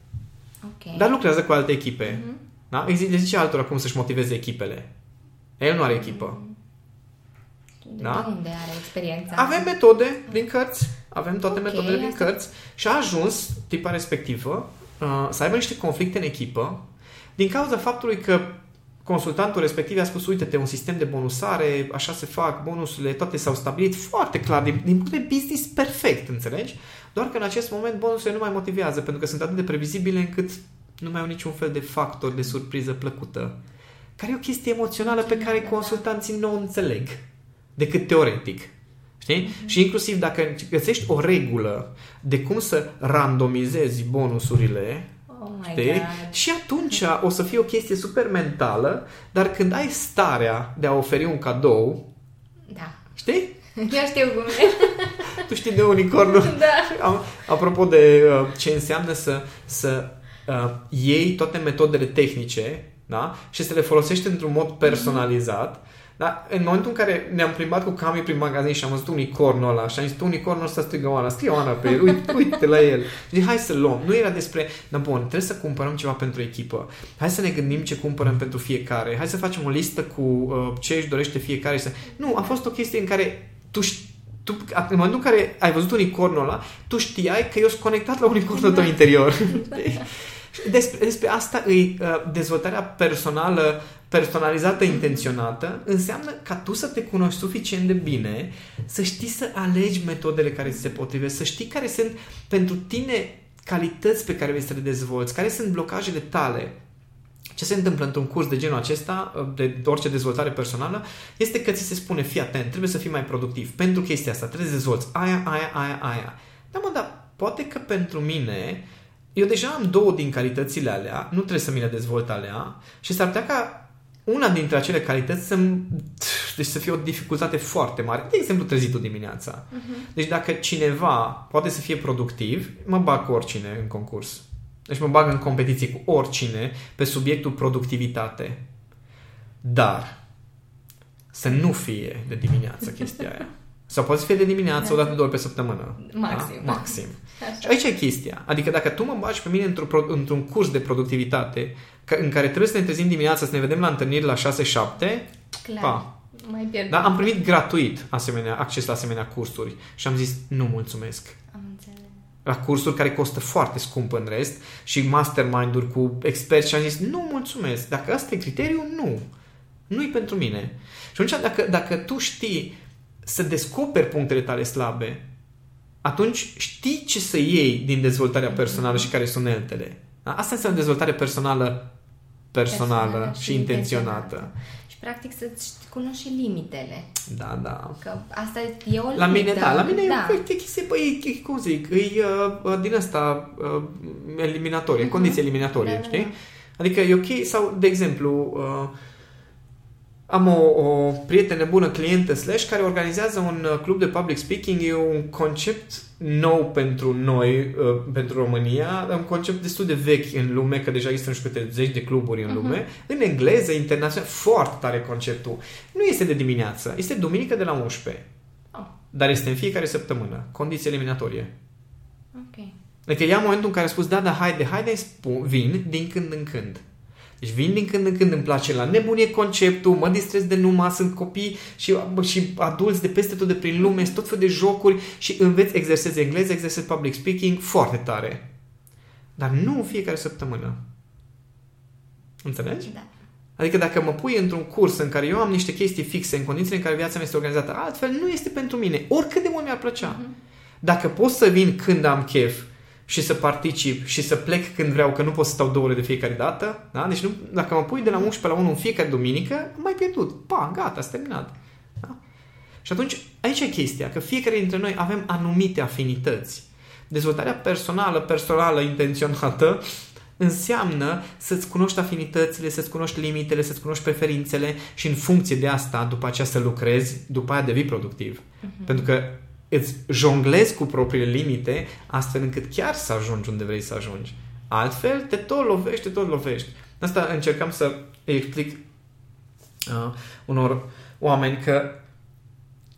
Ok. dar lucrează cu alte echipe. Mhm. Da? Îi zi- le zice altora cum să-și motiveze echipele. El nu are echipă. De Da? unde are experiența? Avem metode din cărți, avem toate Ok, metodele din asta- cărți și a ajuns tipa respectivă uh, să aibă niște conflicte în echipă din cauza faptului că consultantul respectiv a spus, uite-te, un sistem de bonusare, așa se fac, bonusurile, toate s-au stabilit foarte clar, din, din punct de business perfect, înțelegi? Doar că în acest moment bonusurile nu mai motivează, pentru că sunt atât de previzibile încât nu mai au niciun fel de factor de surpriză plăcută. Care e o chestie emoțională pe care consultanții nu o înțeleg decât teoretic. Știi? Și inclusiv dacă găsești o regulă de cum să randomizezi bonusurile, Oh my știi? God. Și atunci o să fie o chestie super mentală, dar când ai starea de a oferi un cadou, Da. știi? Eu știu cum e. Tu știi de unicornul? da. Am- Apropo de uh, ce înseamnă să, să uh, iei toate metodele tehnice da? și să le folosești într-un mod personalizat, da? în momentul în care ne-am plimbat cu Cami prin magazin și am văzut unicornul ăla și am zis, tu unicornul ăsta strigă Oana, scrie Oana pe el, uite, uite la el. Și zic, hai să luăm. Nu era despre, dar bun, trebuie să cumpărăm ceva pentru echipă. Hai să ne gândim ce cumpărăm pentru fiecare. Hai să facem o listă cu uh, ce își dorește fiecare. și Să... Nu, a fost o chestie în care tu știi tu, în momentul în care ai văzut unicornul ăla, tu știai că eu sunt conectat la unicornul tău interior. despre, despre asta îi uh, dezvoltarea personală, personalizată, intenționată, înseamnă ca tu să te cunoști suficient de bine, să știi să alegi metodele care ți se potrivesc, să știi care sunt pentru tine calități pe care vrei să le dezvolți, care sunt blocajele tale, ce se întâmplă într-un curs de genul acesta, de orice dezvoltare personală, este că ți se spune, fii atent, trebuie să fii mai productiv. Pentru chestia asta trebuie să dezvolți aia, aia, aia, aia. Da, mă, dar poate că pentru mine, eu deja am două din calitățile alea, nu trebuie să mi le dezvolt alea și s-ar putea ca una dintre acele calități să, deci să fie o dificultate foarte mare. De exemplu, trezitul dimineața. Uh-huh. Deci dacă cineva poate să fie productiv, mă bag cu oricine în concurs. Deci mă bag în competiție cu oricine pe subiectul productivitate. Dar să nu fie de dimineață chestia aia. Sau poate să fie de dimineață, o dată, două ori pe săptămână. Maxim. Da? Maxim. Așa. Și aici e chestia. Adică dacă tu mă bagi pe mine într-un, pro- într-un curs de productivitate ca- în care trebuie să ne trezim dimineața, să ne vedem la întâlniri la 6-7, Clar. pa. Mai pierd. Da? Am primit gratuit asemenea, acces la asemenea cursuri și am zis nu mulțumesc. Am înțeles. La cursuri care costă foarte scump în rest și mastermind-uri cu experți și am zis nu mulțumesc. Dacă asta e criteriul, nu. Nu-i pentru mine. Și atunci dacă, dacă tu știi să descoperi punctele tale slabe, atunci știi ce să iei din dezvoltarea personală și care sunt uneltele. Da? Asta înseamnă dezvoltare personală personală, personală și intenționată. Și practic să-ți cunoști și limitele. Da, da. Că asta e o limită. La mine, da, la mine da. e, e chestie, băi, e, cum zic, e uh, din asta uh, eliminatorie, uh-huh. condiție eliminatorie, Da, da, știi? da. Adică e ok, sau, de exemplu, uh, am o, o prietenă bună, clientă slash, care organizează un uh, club de public speaking, e un concept nou pentru noi, uh, pentru România, un concept destul de vechi în lume, că deja există nu știu câte zeci de cluburi în lume, în engleză, internațional, foarte tare conceptul. Nu este de dimineață, este duminică de la 11, Oh, dar este în fiecare săptămână, condiție eliminatorie. ok. Adică ea în momentul în care a spus, da, da, haide, haide, spun, vin din când în când. Deci vin din când în când, îmi place la nebunie conceptul, mă distrez de numai, sunt copii și, bă, și adulți de peste tot de prin lume, sunt tot fel de jocuri și înveți, exersezi engleză, exersezi public speaking, foarte tare. Dar nu în fiecare săptămână. Înțelegi? Da. Adică dacă mă pui într-un curs în care eu am niște chestii fixe, în condițiile în care viața mea este organizată altfel, nu este pentru mine. Oricât de mult mi-ar plăcea. Dacă pot să vin când am chef și să particip și să plec când vreau, că nu pot să stau două ore de fiecare dată, da? deci nu, dacă mă pui de la 11 la 1 în fiecare duminică, am mai pierdut. Pa, gata, s terminat. Da? Și atunci, aici e chestia, că fiecare dintre noi avem anumite afinități. Dezvoltarea personală, personală, intenționată, înseamnă să-ți cunoști afinitățile, să-ți cunoști limitele, să-ți cunoști preferințele și în funcție de asta, după aceea să lucrezi, după aia devii productiv. Uh-huh. Pentru că îți jonglezi cu propriile limite astfel încât chiar să ajungi unde vrei să ajungi. Altfel, te tot lovești, te tot lovești. Asta încercam să îi explic uh, unor oameni că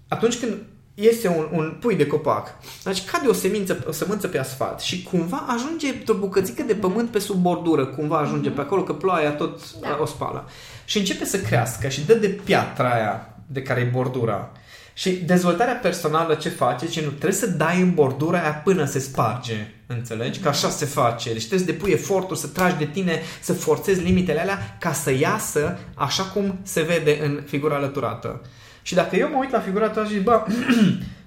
atunci când este un, un pui de copac, deci cade o semință, o sămânță pe asfalt și cumva ajunge o bucățică de pământ pe sub bordură, cumva ajunge pe acolo, că ploaia tot Da. da. o spală. Și începe să crească și dă de piatra aia de care e bordura. Și dezvoltarea personală ce face? Ce nu trebuie să dai în bordura aia până se sparge. Înțelegi? Că așa se face. Deci trebuie să depui efortul, să tragi de tine, să forțezi limitele alea ca să iasă așa cum se vede în figura alăturată. Și dacă eu mă uit la figura ta și zic, bă,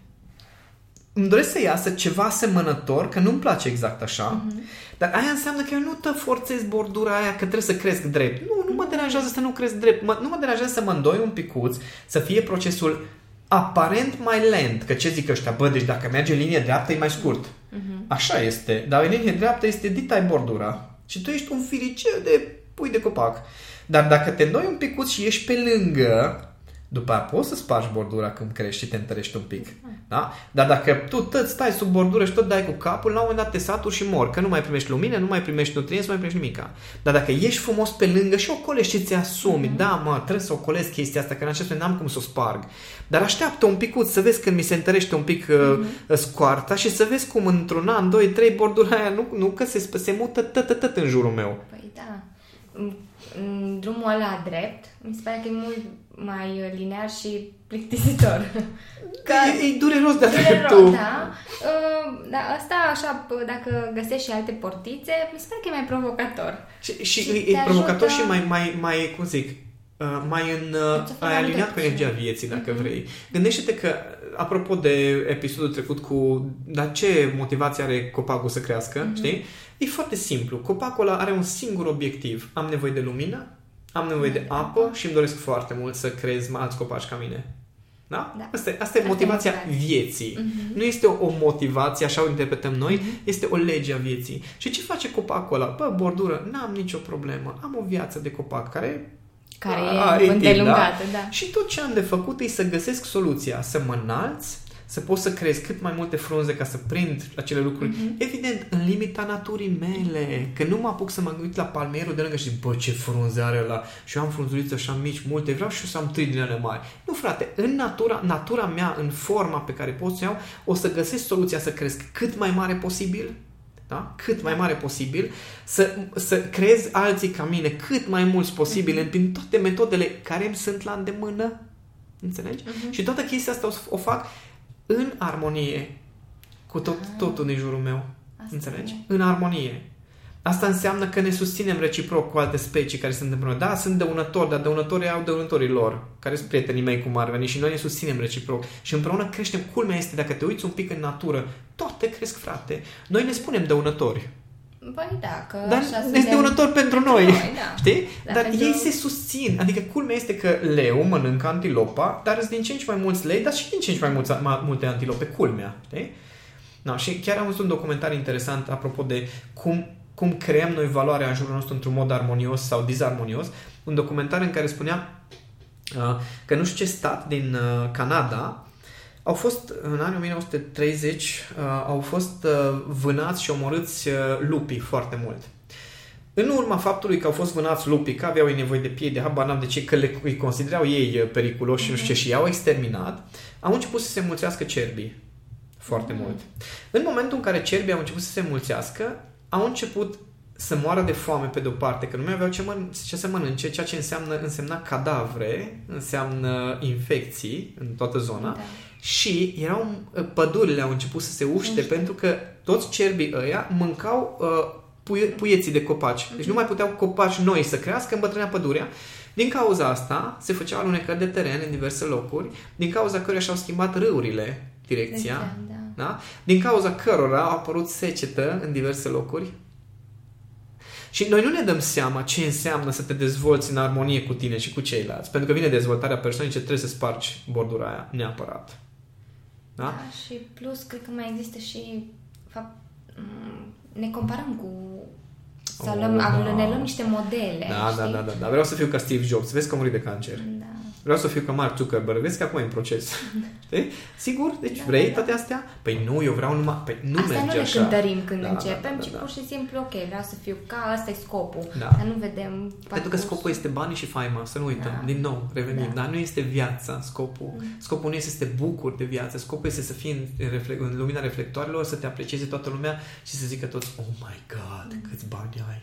îmi doresc să iasă ceva asemănător, că nu-mi place exact așa, uh-huh. dar aia înseamnă că eu nu te forțez bordura aia că trebuie să cresc drept. Nu, nu mă deranjează să nu cresc drept. Mă, nu mă deranjează să mă îndoi un picuț, să fie procesul aparent mai lent. Că ce zic ăștia? Bă, deci dacă merge în linie dreaptă e mai scurt. Uh-huh. Așa este. Dar în linie dreaptă este dita bordura. Și tu ești un firicel de pui de copac. Dar dacă te îndoi un picuț și ești pe lângă, după aia poți să spargi bordura când crești și te întărești un pic. Da? Dar dacă tu tot stai sub bordură și tot dai cu capul, la un moment dat te saturi și mor. Că nu mai primești lumină, nu mai primești nutrienți, nu mai primești nimica. Dar dacă ești frumos pe lângă și o colești și ți asumi, mm-hmm. da, mă, trebuie să o colesc chestia asta, că în acest moment n-am cum să o sparg. Dar așteaptă un picuț să vezi când mi se întărește un pic mm-hmm. uh, scoarta și să vezi cum într-un an, doi, trei, bordura aia nu, nu că se, se mută tot, tot în jurul meu. Păi da. În- în drumul ăla drept, mi se pare că e mult mai uh, linear și plictisitor. Că e, e dureros de Dureros, dreptul. da. Uh, da, asta așa, p- dacă găsești și alte portițe, mi se pare că e mai provocator. Și, și, Și e, te e provocator ajută- și mai, mai, mai, cum zic, uh, mai în, uh, Îți oferă ai aliniat alte cu energia opțiuni. vieții, dacă Mhm. vrei. Gândește-te că, apropo de episodul trecut cu, dar ce motivație are copacul să crească, Mhm. știi? E foarte simplu. Copacul ăla are un singur obiectiv. Am nevoie de lumină, am nevoie de apă și îmi doresc foarte mult să creez mai alți copaci ca mine. Da? Da. Asta, e- asta e Asta e motivația motivația. vieții. Mhm. Nu este o, o motivație, așa o interpretăm noi, Mhm. este o lege a vieții. Și ce face copacul ăla? Bă, bordură, n-am nicio problemă. Am o viață de copac care Care a- e timp, îndelungată, da. Și tot ce am de făcut e să găsesc soluția, să mă înalț, să pot să creez cât mai multe frunze ca să prind acele lucruri. Mhm. Evident, în limita naturii mele. Că nu mă apuc să mă uit la palmierul de lângă și zic, bă, ce frunze are ăla. Și eu am frunzulițe așa mici, multe, vreau și eu să am trei din ele mari. Nu, frate, în natura, natura mea, în forma pe care pot să o iau, o să găsesc soluția să cresc cât mai mare posibil, da? cât mai mare posibil, să, să creez alții ca mine cât mai mulți posibil Mhm. prin toate metodele care îmi sunt la îndemână. Înțelegi? Mhm. Și toată chestia asta o, o fac în armonie cu tot, Ah. totul din jurul meu. Asta Înțelegi? e. În armonie. Asta înseamnă că ne susținem reciproc cu alte specii care sunt împreună. Da, sunt dăunători, dar dăunătorii au dăunătorii lor, care sunt prietenii mei cum ar veni și noi ne susținem reciproc. Și împreună creștem. Culmea este, dacă te uiți un pic în natură, toate cresc, frate. Noi ne spunem dăunători. Păi da, că Dar așa este suntem unător pentru noi, noi da. știi? Da, dar pentru- ei se susțin. Adică culmea este că leu mănâncă antilopa, dar sunt din ce în ce mai mulți lei, dar și din ce în ce mai mulți, mai multe antilope, culmea, știi? Da, și chiar am văzut un documentar interesant apropo de cum, cum creăm noi valoarea în jurul nostru într-un mod armonios sau disarmonios. Un documentar în care spunea uh, că nu știu ce stat din uh, Canada au fost, în anii 1930, uh, au fost uh, vânați și omorâți uh, lupii foarte mult. În urma faptului că au fost vânați lupii, că aveau ei nevoie de piei, de habar n-am de ce, că le, îi considerau ei uh, periculoși și nu știu ce, și i-au exterminat, au început să se mulțească cerbii foarte mult. În momentul în care cerbii au început să se mulțească, au început să moară de foame pe de-o parte, că nu mai aveau ce, măn- ce să mănânce, ceea ce înseamnă, însemna cadavre, înseamnă infecții în toată zona Da. Și erau pădurile au început să se uște Uște. pentru că toți cerbii ăia mâncau uh, puie, puieții de copaci. Deci nu mai puteau copaci noi să crească, îmbătrânea pădurea. Din cauza asta se făceau alunecări de teren în diverse locuri, din cauza căruia și-au schimbat râurile direcția, Da. da? din cauza cărora a apărut secetă în diverse locuri. Și noi nu ne dăm seama ce înseamnă să te dezvolți în armonie cu tine și cu ceilalți. Pentru că vine dezvoltarea persoanice, trebuie să spargi bordura aia, neapărat. Da? Da, și plus, cred că mai există și fapt, m, ne comparăm cu să Oh, luăm, da. ne luăm niște modele, Da, da, știi? da, da, da. Vreau să fiu ca Steve Jobs. Vezi că a murit de cancer. Da. Vreau să fiu ca Mark Zuckerberg. Vezi că acum e în proces. Știi? Sigur? Deci Da, vrei da. toate astea? Păi nu, eu vreau numai... Păi nu Asta merge nu le așa. cântărim când Da, începem, da, da, ci da. pur și simplu, ok, vreau să fiu ca, asta e scopul. Da. Dar nu vedem Pentru că parcursul. scopul este banii și faima, să nu uităm. Da. Din nou, revenim. Da. Dar nu este viața scopul. Scopul nu este să te bucuri de viață. Scopul este să fii în, refle- în lumina reflectoarelor, să te aprecieze toată lumea și să zică toți, oh my god, câți bani ai.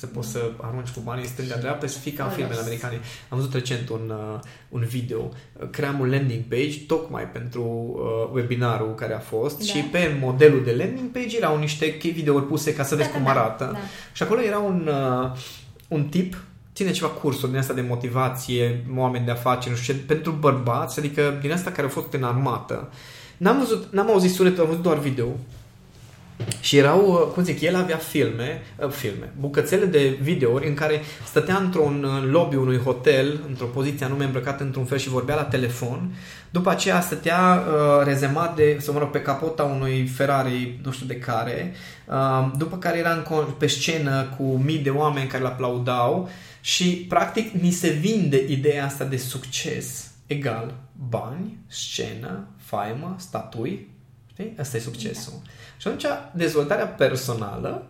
Să poți să arunci cu banii stânga-dreapta și să fii ca în Folos. filmele americane. Am văzut recent un, uh, un video. Uh, Cream un landing page tocmai pentru uh, webinarul care a fost Da. și pe modelul de landing page erau niște videouri puse ca să vezi Da, cum da, da, arată. da. Și acolo era un, uh, un tip, ține ceva cursuri din asta de motivație, oameni de afaceri, nu știu ce, pentru bărbați, adică din asta care au fost în armată. N-am văzut, n-am auzit sunetul, am văzut doar video. Și erau, uh, cum zic, el avea filme, uh, filme, bucățele de videouri în care stătea într-un uh, lobby unui hotel, într-o poziție anume îmbrăcat într-un fel și vorbea la telefon. După aceea stătea uh, rezemat de, să mă rog, pe capota unui Ferrari, nu știu de care. Uh, după care era în, con- pe scenă cu mii de oameni care îl aplaudau și practic ni se vinde ideea asta de succes egal bani, scenă, faimă, statui. Știi? Asta e succesul. Și atunci dezvoltarea personală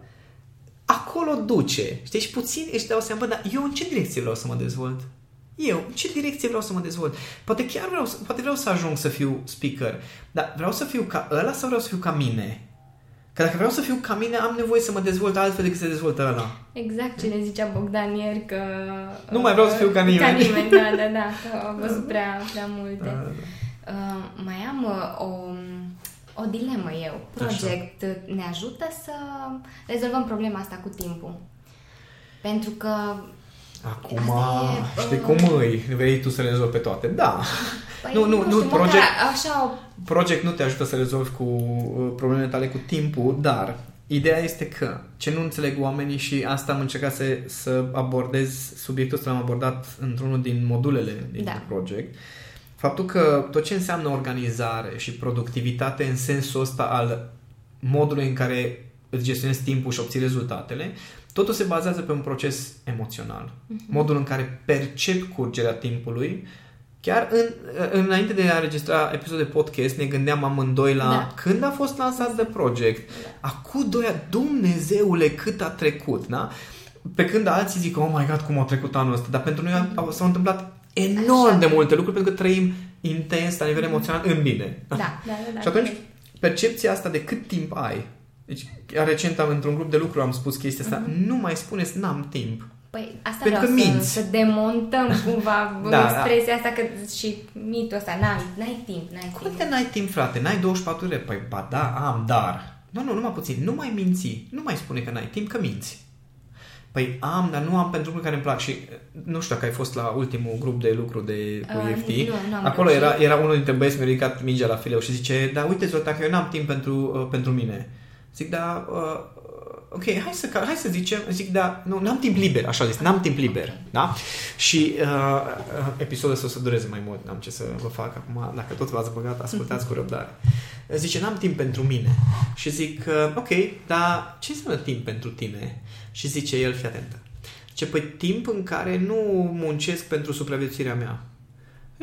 acolo duce. Știi? Și puțin își dau seama, bă, dar eu în ce direcție vreau să mă dezvolt? Eu, în ce direcție vreau să mă dezvolt? Poate chiar vreau, să- poate vreau să ajung să fiu speaker, dar vreau să fiu ca ăla sau vreau să fiu ca mine? Că dacă vreau să fiu ca mine, am nevoie să mă dezvolt altfel decât se dezvoltă ăla. Exact ce ne zicea Bogdan ieri că... Nu mai vreau să fiu ca nimeni. Ca nimeni, da, da, da, că au văzut prea, prea multe. Da, da, da. Uh, mai am uh, o, o dilemă eu. Project uh, ne ajută să rezolvăm problema asta cu timpul. Pentru că Acum, Asta e, știi uh, cum îi? Vrei tu să le rezolvi pe toate? Da. Păi, Nu, nu, nu, știu, project- măcar Așa o... Project nu te ajută să rezolvi cu uh, problemele tale cu timpul, dar ideea este că ce nu înțeleg oamenii și asta am încercat să, să abordez, subiectul ăsta l-am abordat într-unul din modulele din Da. Project, faptul că tot ce înseamnă organizare și productivitate în sensul ăsta al modului în care îți gestionezi timpul și obții rezultatele, totul se bazează pe un proces emoțional. Modul în care percep curgerea timpului Chiar în, înainte de a înregistra episodul de podcast ne gândeam amândoi la Da. când a fost lansat de Project. Acum doi ani, Dumnezeule cât a trecut, da? Pe când alții zic, oh my god, cum a trecut anul ăsta. Dar pentru noi au, s-au întâmplat enorm Așa. de multe lucruri pentru că trăim intens la nivel emoțional în bine. Da, da, da. da Și atunci, percepția asta de cât timp ai. Deci, chiar recent am, într-un grup de lucru am spus chestia asta. Nu mai spuneți n-am timp. Păi asta Pentru vreau că să, minți. să demontăm cumva Da, da, da. expresia asta că și mitul ăsta, n-ai, n-ai timp, n-ai Cum timp. adică n-ai timp, frate? N-ai 24 ore? Păi, ba da, am, dar... Nu, nu, numai puțin. Nu mai minți. Nu mai spune că n-ai timp, că minți. Păi am, dar nu am pentru lucruri care îmi plac și nu știu dacă ai fost la ultimul grup de lucru de cu Uh, EFT. nu, nu am Acolo reușit. era, era unul dintre băieți mi-a ridicat mingea la fileu și zice, da, uite, Zoltan, că eu n-am timp pentru, uh, pentru mine. Zic, da, uh, ok, hai să, hai să zicem, zic, da, nu, n-am timp liber, așa zis, n-am timp liber, da? Și uh, uh, episodul ăsta o să dureze mai mult, n-am ce să vă fac acum, dacă tot v-ați băgat, ascultați cu răbdare. Zice, n-am timp pentru mine. Și zic, uh, ok, dar ce înseamnă timp pentru tine? Și zice el, fii atentă. Ce păi timp în care nu muncesc pentru supraviețuirea mea.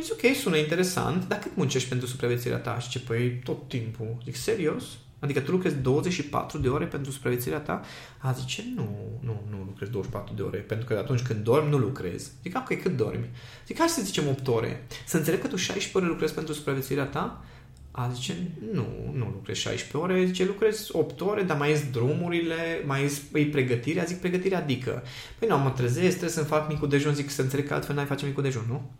Zic, ok, sună interesant, dar cât muncești pentru supraviețuirea ta? Și ce păi tot timpul. Zic, serios? Adică tu lucrezi 24 de ore pentru supraviețuirea ta? A, zice, nu, nu, nu lucrezi 24 de ore, pentru că atunci când dormi, nu lucrezi. Zic, ok, cât dormi? Zic, hai să zicem 8 ore. Să înțeleg că tu 16 ore lucrezi pentru supraviețuirea ta? A, zice, nu, nu lucrezi 16 ore, zice, lucrezi 8 ore, dar mai ies drumurile, mai ies păi, pregătirea, zic, pregătirea adică. Păi nu, mă trezesc, trebuie să-mi fac micul dejun, zic, să înțeleg că altfel n-ai face micul dejun, nu?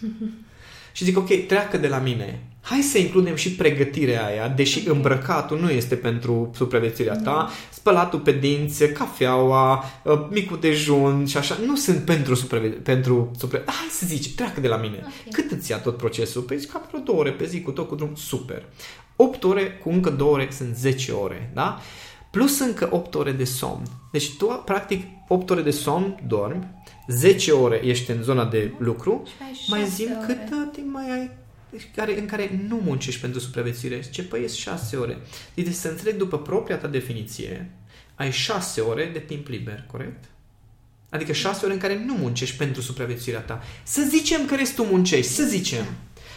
și zic, ok, treacă de la mine. Hai să includem și pregătirea aia, deși îmbrăcatul nu este pentru supraviețuirea ta, spălatul pe dinți, cafeaua, ă, micul dejun și așa, nu sunt pentru supraviețuire. Pentru supra... Hai să zici, treacă de la mine. Okay. Cât îți ia tot procesul? Păi zic, cam vreo două ore pe zi cu tot cu drum, super. 8 ore cu încă 2 ore sunt 10 ore, da? Plus încă 8 ore de somn. Deci tu, practic, 8 ore de somn dormi, 10 ore ești în zona de lucru, mai zim ore. cât timp mai ai care, în care nu muncești pentru supraviețuire. Ce păi 6 ore. Deci să înțeleg după propria ta definiție, ai 6 ore de timp liber, corect? Adică 6 ore în care nu muncești pentru supraviețuirea ta. Să zicem că restul muncești, să zicem.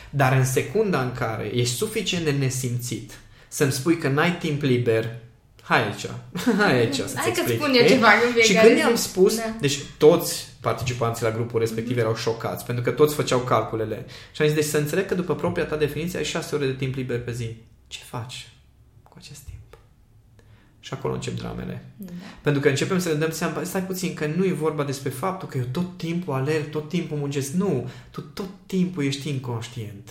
Dar în secunda în care ești suficient de nesimțit să-mi spui că n-ai timp liber hai aici, hai aici să-ți Hai explic. că spun eu ceva Și când i-am spus, da. deci toți participanții la grupul respectiv mm-hmm. erau șocați, pentru că toți făceau calculele. Și am zis, deci să înțeleg că după propria ta definiție ai șase ore de timp liber pe zi. Ce faci cu acest timp? Și acolo încep dramele. Da. Pentru că începem să ne dăm seama, stai puțin, că nu e vorba despre faptul că eu tot timpul alerg, tot timpul muncesc. Nu, tu tot timpul ești inconștient.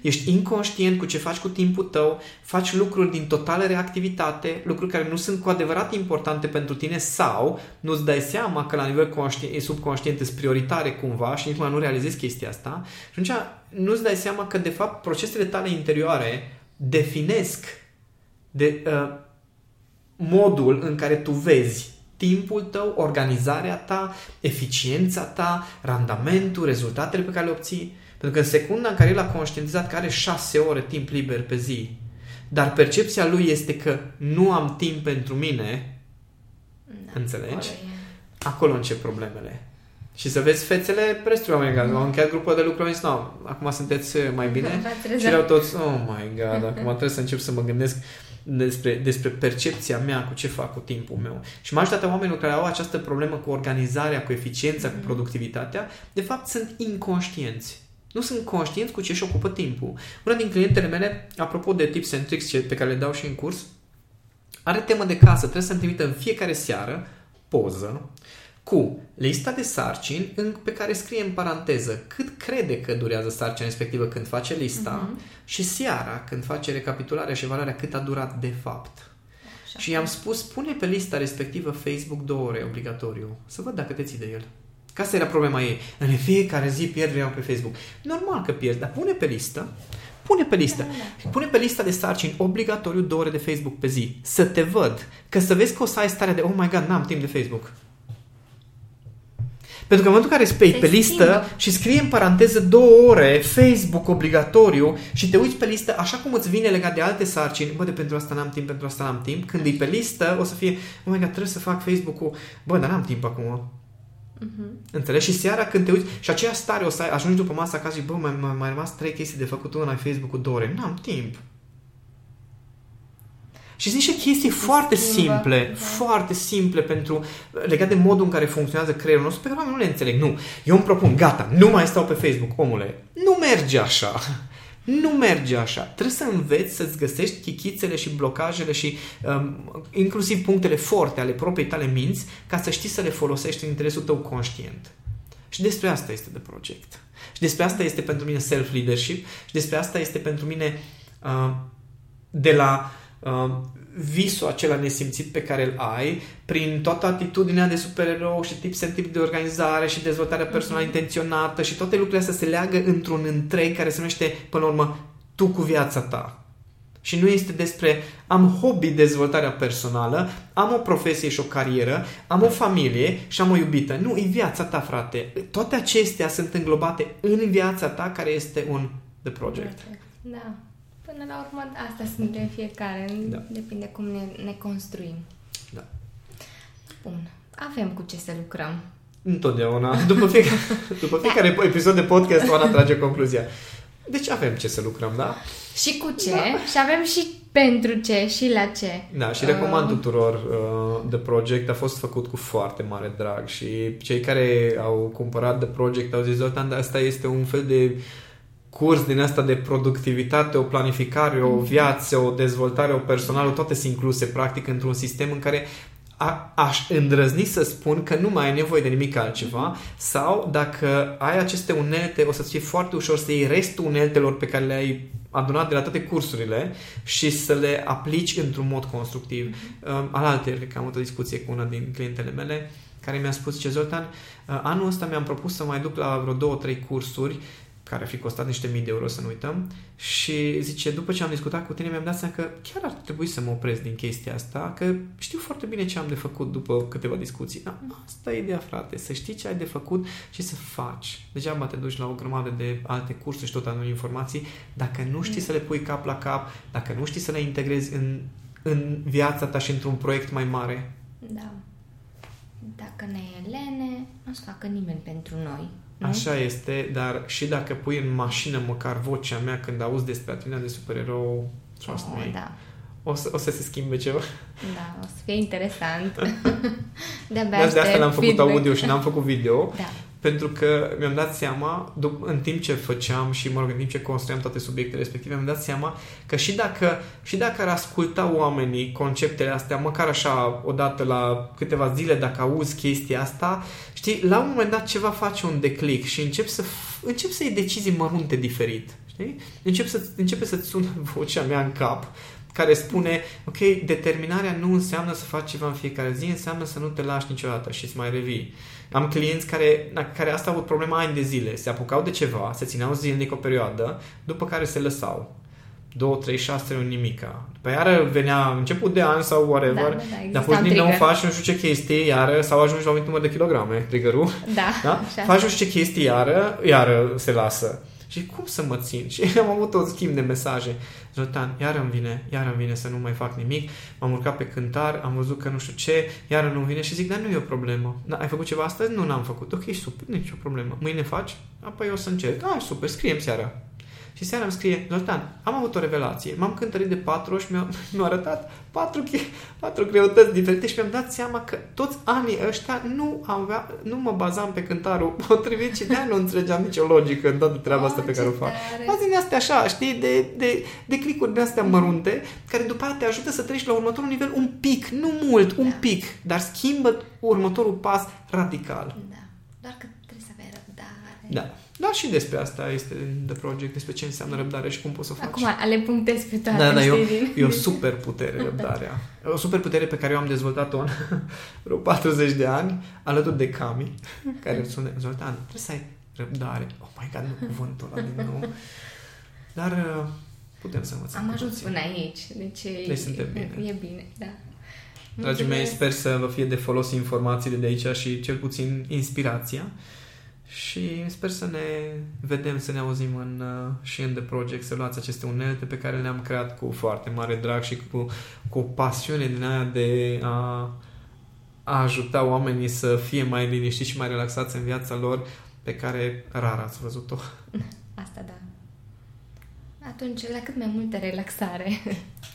Ești inconștient cu ce faci cu timpul tău, faci lucruri din totală reactivitate, lucruri care nu sunt cu adevărat importante pentru tine sau nu-ți dai seama că la nivel conștient, subconștient sunt prioritare cumva și nici mai nu realizezi chestia asta și atunci nu-ți dai seama că de fapt procesele tale interioare definesc de, uh, modul în care tu vezi timpul tău, organizarea ta, eficiența ta, randamentul, rezultatele pe care le obții. Pentru că în secunda în care el a conștientizat că are șase ore timp liber pe zi, dar percepția lui este că nu am timp pentru mine, da, înțelegi? Acolo încep problemele. Și să vezi fețele restul oameni care au încheiat grupul de lucru, au zis, no, acum sunteți mai bine? și erau toți, oh my god, acum trebuie să încep să mă gândesc despre, despre percepția mea cu ce fac cu timpul meu. Și majoritatea oamenilor care au această problemă cu organizarea, cu eficiența, cu mm. productivitatea, de fapt sunt inconștienți. Nu sunt conștienți cu ce își ocupă timpul. Una din clientele mele, apropo de tips and tricks pe care le dau și în curs, are temă de casă, trebuie să-mi trimită în fiecare seară poză cu lista de sarcini pe care scrie în paranteză cât crede că durează sarcina respectivă când face lista uh-huh. și seara când face recapitularea și evaluarea cât a durat de fapt. Așa. Și i-am spus, pune pe lista respectivă Facebook două ore obligatoriu, să văd dacă te ții de el. Ca asta era problema ei. În fiecare zi pierd pe Facebook. Normal că pierzi, dar pune pe listă Pune pe listă. Da, da. Pune pe lista de sarcini obligatoriu două ore de Facebook pe zi. Să te văd. Că să vezi că o să ai starea de oh my god, n-am timp de Facebook. Pentru că în momentul în care spui pe listă schimbă. și scrie în paranteză două ore Facebook obligatoriu și te uiți pe listă așa cum îți vine legat de alte sarcini, bă, de pentru asta n-am timp, pentru asta n-am timp, când e pe listă o să fie, oh my god, trebuie să fac Facebook-ul, bă, dar n-am timp acum. Uh-huh. Înțelegi? Și seara când te uiți și aceea stare o să ai, ajungi după masă acasă și bă, mai, mai, mai rămas trei chestii de făcut, una Facebook-ul două ore. N-am timp. Și sunt niște chestii Se foarte schimbă, simple, da. foarte simple pentru legat de modul în care funcționează creierul nostru, pe care oamenii nu le înțeleg. Nu, eu îmi propun, gata, nu mai stau pe Facebook, omule. Nu merge așa. Nu merge așa. Trebuie să înveți să-ți găsești chichițele și blocajele și um, inclusiv punctele forte ale propriei tale minți ca să știi să le folosești în interesul tău conștient. Și despre asta este de project. Și despre asta este pentru mine self-leadership și despre asta este pentru mine uh, de la uh, visul acela nesimțit pe care îl ai prin toată atitudinea de supererou și tip and tip de organizare și dezvoltarea personală uh-huh. intenționată și toate lucrurile astea se leagă într-un întreg care se numește, până la urmă, tu cu viața ta. Și nu este despre am hobby dezvoltarea personală, am o profesie și o carieră, am o familie și am o iubită. Nu, e viața ta, frate. Toate acestea sunt înglobate în viața ta care este un The Project. Da. Până la urmă, asta suntem fiecare. Da. Depinde cum ne, ne construim. Da. Bun. Avem cu ce să lucrăm. Întotdeauna. După fiecare, după fiecare episod de podcast, Oana trage concluzia. Deci avem ce să lucrăm, da? Și cu ce? Și avem și pentru ce și la ce. Da, și recomand tuturor uh, The Project. A fost făcut cu foarte mare drag și cei care au cumpărat The Project au zis, Zoltan, dar asta este un fel de curs din asta de productivitate, o planificare, o viață, o dezvoltare, o personală, toate sunt incluse practic într-un sistem în care a, aș îndrăzni să spun că nu mai ai nevoie de nimic altceva sau dacă ai aceste unelte, o să-ți fie foarte ușor să iei restul uneltelor pe care le-ai adunat de la toate cursurile și să le aplici într-un mod constructiv. Um, alaltă, cred că am avut o discuție cu una din clientele mele care mi-a spus, ce Zoltan, uh, anul ăsta mi-am propus să mai duc la vreo două, trei cursuri care ar fi costat niște mii de euro, să nu uităm. Și zice, după ce am discutat cu tine, mi-am dat seama că chiar ar trebui să mă opresc din chestia asta, că știu foarte bine ce am de făcut după câteva discuții. Da, asta e ideea, frate, să știi ce ai de făcut și să faci. Degeaba te duci la o grămadă de alte cursuri și tot anul informații, dacă nu știi să le pui cap la cap, dacă nu știi să le integrezi în, în viața ta și într-un proiect mai mare. Da. Dacă ne e lene, nu o să facă nimeni pentru noi. Nu? Așa este, dar și dacă pui în mașină măcar vocea mea când auzi despre atitudinea de supererou, trust Oh, me, da. o, să, o să se schimbe ceva. Da, o să fie interesant. De-abia De asta aștept l-am făcut feedback. audio și n-am făcut video, Da. Pentru că mi-am dat seama, dup- în timp ce făceam și, mă rog, în timp ce construiam toate subiectele respective, mi-am dat seama că și dacă, și dacă ar asculta oamenii conceptele astea, măcar așa, odată la câteva zile, dacă auzi chestia asta, știi, la un moment dat ceva face un declic și încep să, f- încep să iei decizii mărunte diferit. Știi? Încep să, începe să-ți sună vocea mea în cap care spune, ok, determinarea nu înseamnă să faci ceva în fiecare zi, înseamnă să nu te lași niciodată și să mai revii. Am clienți care, na, care asta au avut problema ani de zile. Se apucau de ceva, se țineau zilnic o perioadă, după care se lăsau. Două, trei, șase luni nimica. După iară venea început de an sau whatever, Da, da, da, dar exista pus un din nou trigger. faci nu știu ce chestii, iară, sau ajungi la un număr de kilograme, triggerul. Da, Da? așa. Faci nu știu ce chestii, iară, iară se lasă. Și cum să mă țin? Și am avut un schimb de mesaje. Zoltan, iar îmi vine, iar îmi vine să nu mai fac nimic. M-am urcat pe cântar, am văzut că nu știu ce, iar nu vine și zic, dar nu e o problemă. Da, ai făcut ceva astăzi? Nu, n-am făcut. Ok, super, nici o problemă. Mâine faci? Apoi o să încerc. Ah, super, scrie seara. Și seara îmi scrie, Zoltan, am avut o revelație. M-am cântărit de patru ori și mi-a, mi-a arătat patru, che- patru greutăți diferite și mi-am dat seama că toți anii ăștia nu, avea, nu mă bazam pe cântarul potrivit și de nu înțelegeam nicio logică în toată treaba asta Oh, pe care o ce fac. tare. Azi din astea așa, știi, de, de, de clicuri de astea mărunte, care după aia te ajută să treci la următorul nivel un pic, nu mult, un Da. pic, dar schimbă următorul pas radical. Da. Doar că trebuie să aveai răbdare. Da. Da, și despre asta este The Project, despre ce înseamnă răbdare și cum poți să o faci. Acum le punctez pe toate, Da, da, eu, știi, din- e o super putere răbdarea. O super putere pe care eu am dezvoltat-o în vreo 40 de ani, alături de Cami, care îmi spune, Zoltan, trebuie să ai răbdare. Oh my God, nu cuvântul ăla din nou. Dar uh, putem să învățăm. Am cu ajuns toții. până aici, deci e, Deci suntem bine. e bine, da. Dragii mei, Mulțumesc. sper să vă fie de folos informațiile de aici și cel puțin inspirația. Și sper să ne vedem, să ne auzim în, uh, și în The Project, să luați aceste unelte pe care le-am creat cu foarte mare drag și cu, cu o pasiune din aia de a, a ajuta oamenii să fie mai liniștiți și mai relaxați în viața lor, pe care rar ați văzut-o. Asta da. Atunci, la cât mai multă relaxare.